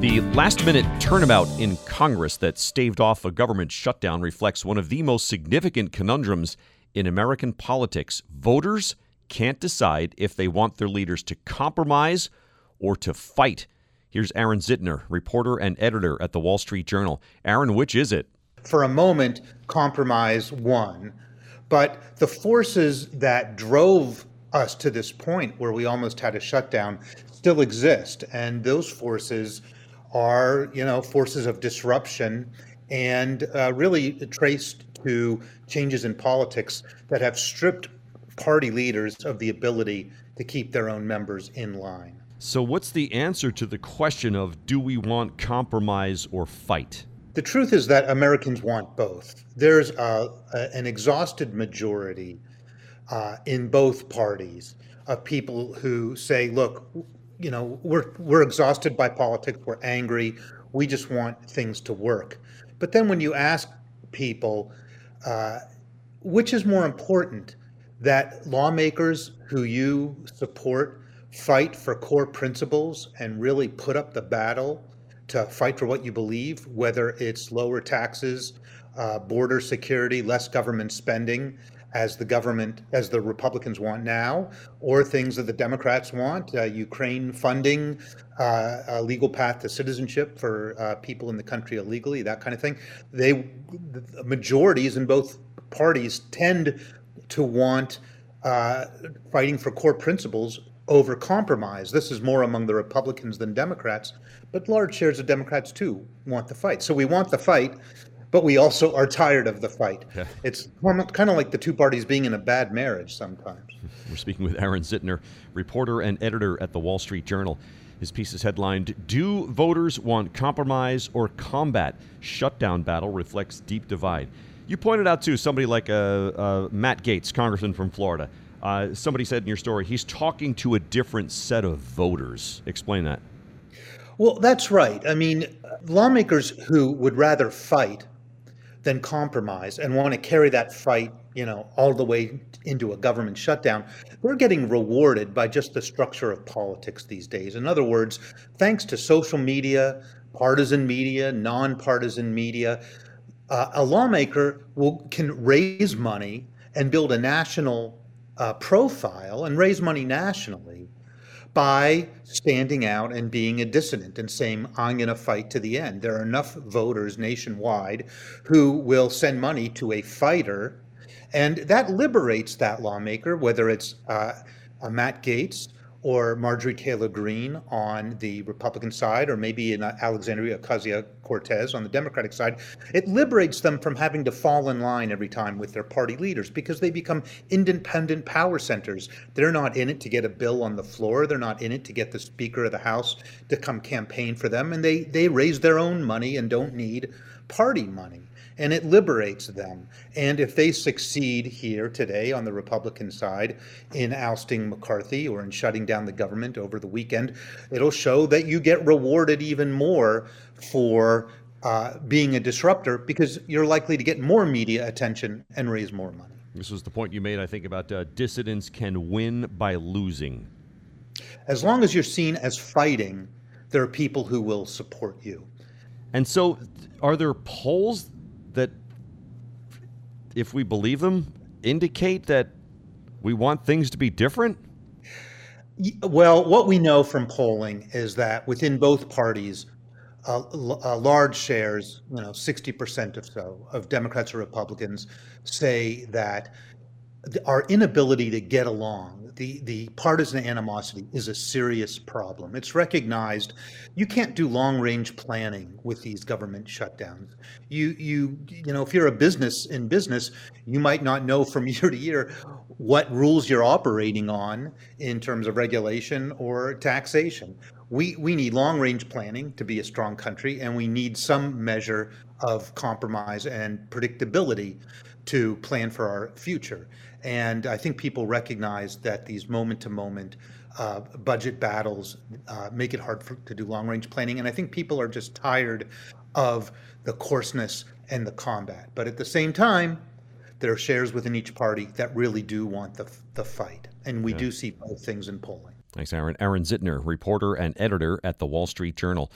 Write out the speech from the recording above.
The last minute turnabout in Congress that staved off a government shutdown reflects one of the most significant conundrums in American politics. Voters can't decide if they want their leaders to compromise or to fight. Here's Aaron Zitner, reporter and editor at the Wall Street Journal. Aaron, which is it? For a moment, compromise won. But the forces that drove us to this point where we almost had a shutdown still exist. And those forces are, you know, forces of disruption and uh, really traced to changes in politics that have stripped party leaders of the ability to keep their own members in line. So, what's the answer to the question of do we want compromise or fight? The truth is that Americans want both. There's a, a, an exhausted majority uh, in both parties of people who say, look, you know, we're, we're exhausted by politics, we're angry, we just want things to work. But then when you ask people, uh, which is more important, that lawmakers who you support fight for core principles and really put up the battle to fight for what you believe, whether it's lower taxes, uh, border security, less government spending, as the government, as the Republicans want now, or things that the Democrats want, uh, Ukraine funding, uh, a legal path to citizenship for uh, people in the country illegally, that kind of thing. They, the majorities in both parties tend to want uh, fighting for core principles over compromise. This is more among the Republicans than Democrats, but large shares of Democrats too want the fight. So we want the fight, but we also are tired of the fight. Yeah. It's kind of like the two parties being in a bad marriage sometimes. We're speaking with Aaron Zitner, reporter and editor at the Wall Street Journal. His piece is headlined Do Voters Want Compromise or Combat? Shutdown Battle Reflects Deep Divide. You pointed out, too, somebody like uh, uh, Matt Gaetz, congressman from Florida. Uh, somebody said in your story he's talking to a different set of voters. Explain that. Well, that's right. I mean, lawmakers who would rather fight than compromise and want to carry that fight, you know, all the way into a government shutdown, we're getting rewarded by just the structure of politics these days. In other words, thanks to social media, partisan media, nonpartisan media, uh, a lawmaker will can raise money and build a national uh, profile and raise money nationally by standing out and being a dissident and saying, I'm going to fight to the end. There are enough voters nationwide who will send money to a fighter, and that liberates that lawmaker, whether it's uh, Matt Gaetz or Marjorie Taylor Greene on the Republican side, or maybe in uh, Alexandria Ocasio Cortez on the Democratic side, it liberates them from having to fall in line every time with their party leaders because they become independent power centers. They're not in it to get a bill on the floor, they're not in it to get the Speaker of the House to come campaign for them, and they, they raise their own money and don't need party money and it liberates them. And if they succeed here today on the Republican side in ousting McCarthy or in shutting down the government over the weekend, it'll show that you get rewarded even more for uh, being a disruptor because you're likely to get more media attention and raise more money. This was the point you made, I think, about uh, dissidents can win by losing. As long as you're seen as fighting, there are people who will support you. And so, are there polls that, if we believe them, indicate that we want things to be different? Well, what we know from polling is that within both parties, uh, uh, large shares, you know, 60% or so of Democrats or Republicans say that our inability to get along, the, the partisan animosity is a serious problem. It's recognized. You can't do long range planning with these government shutdowns. You, you, you know, if you're a business in business, you might not know from year to year what rules you're operating on in terms of regulation or taxation. We, we need long range planning to be a strong country, and we need some measure of compromise and predictability to plan for our future. And I think people recognize that these moment to moment budget battles uh, make it hard for, to do long range planning. And I think people are just tired of the coarseness and the combat. But at the same time, there are shares within each party that really do want the, the fight. And we yeah. do see both things in polling. Thanks, Aaron. Aaron Zitner, reporter and editor at the Wall Street Journal.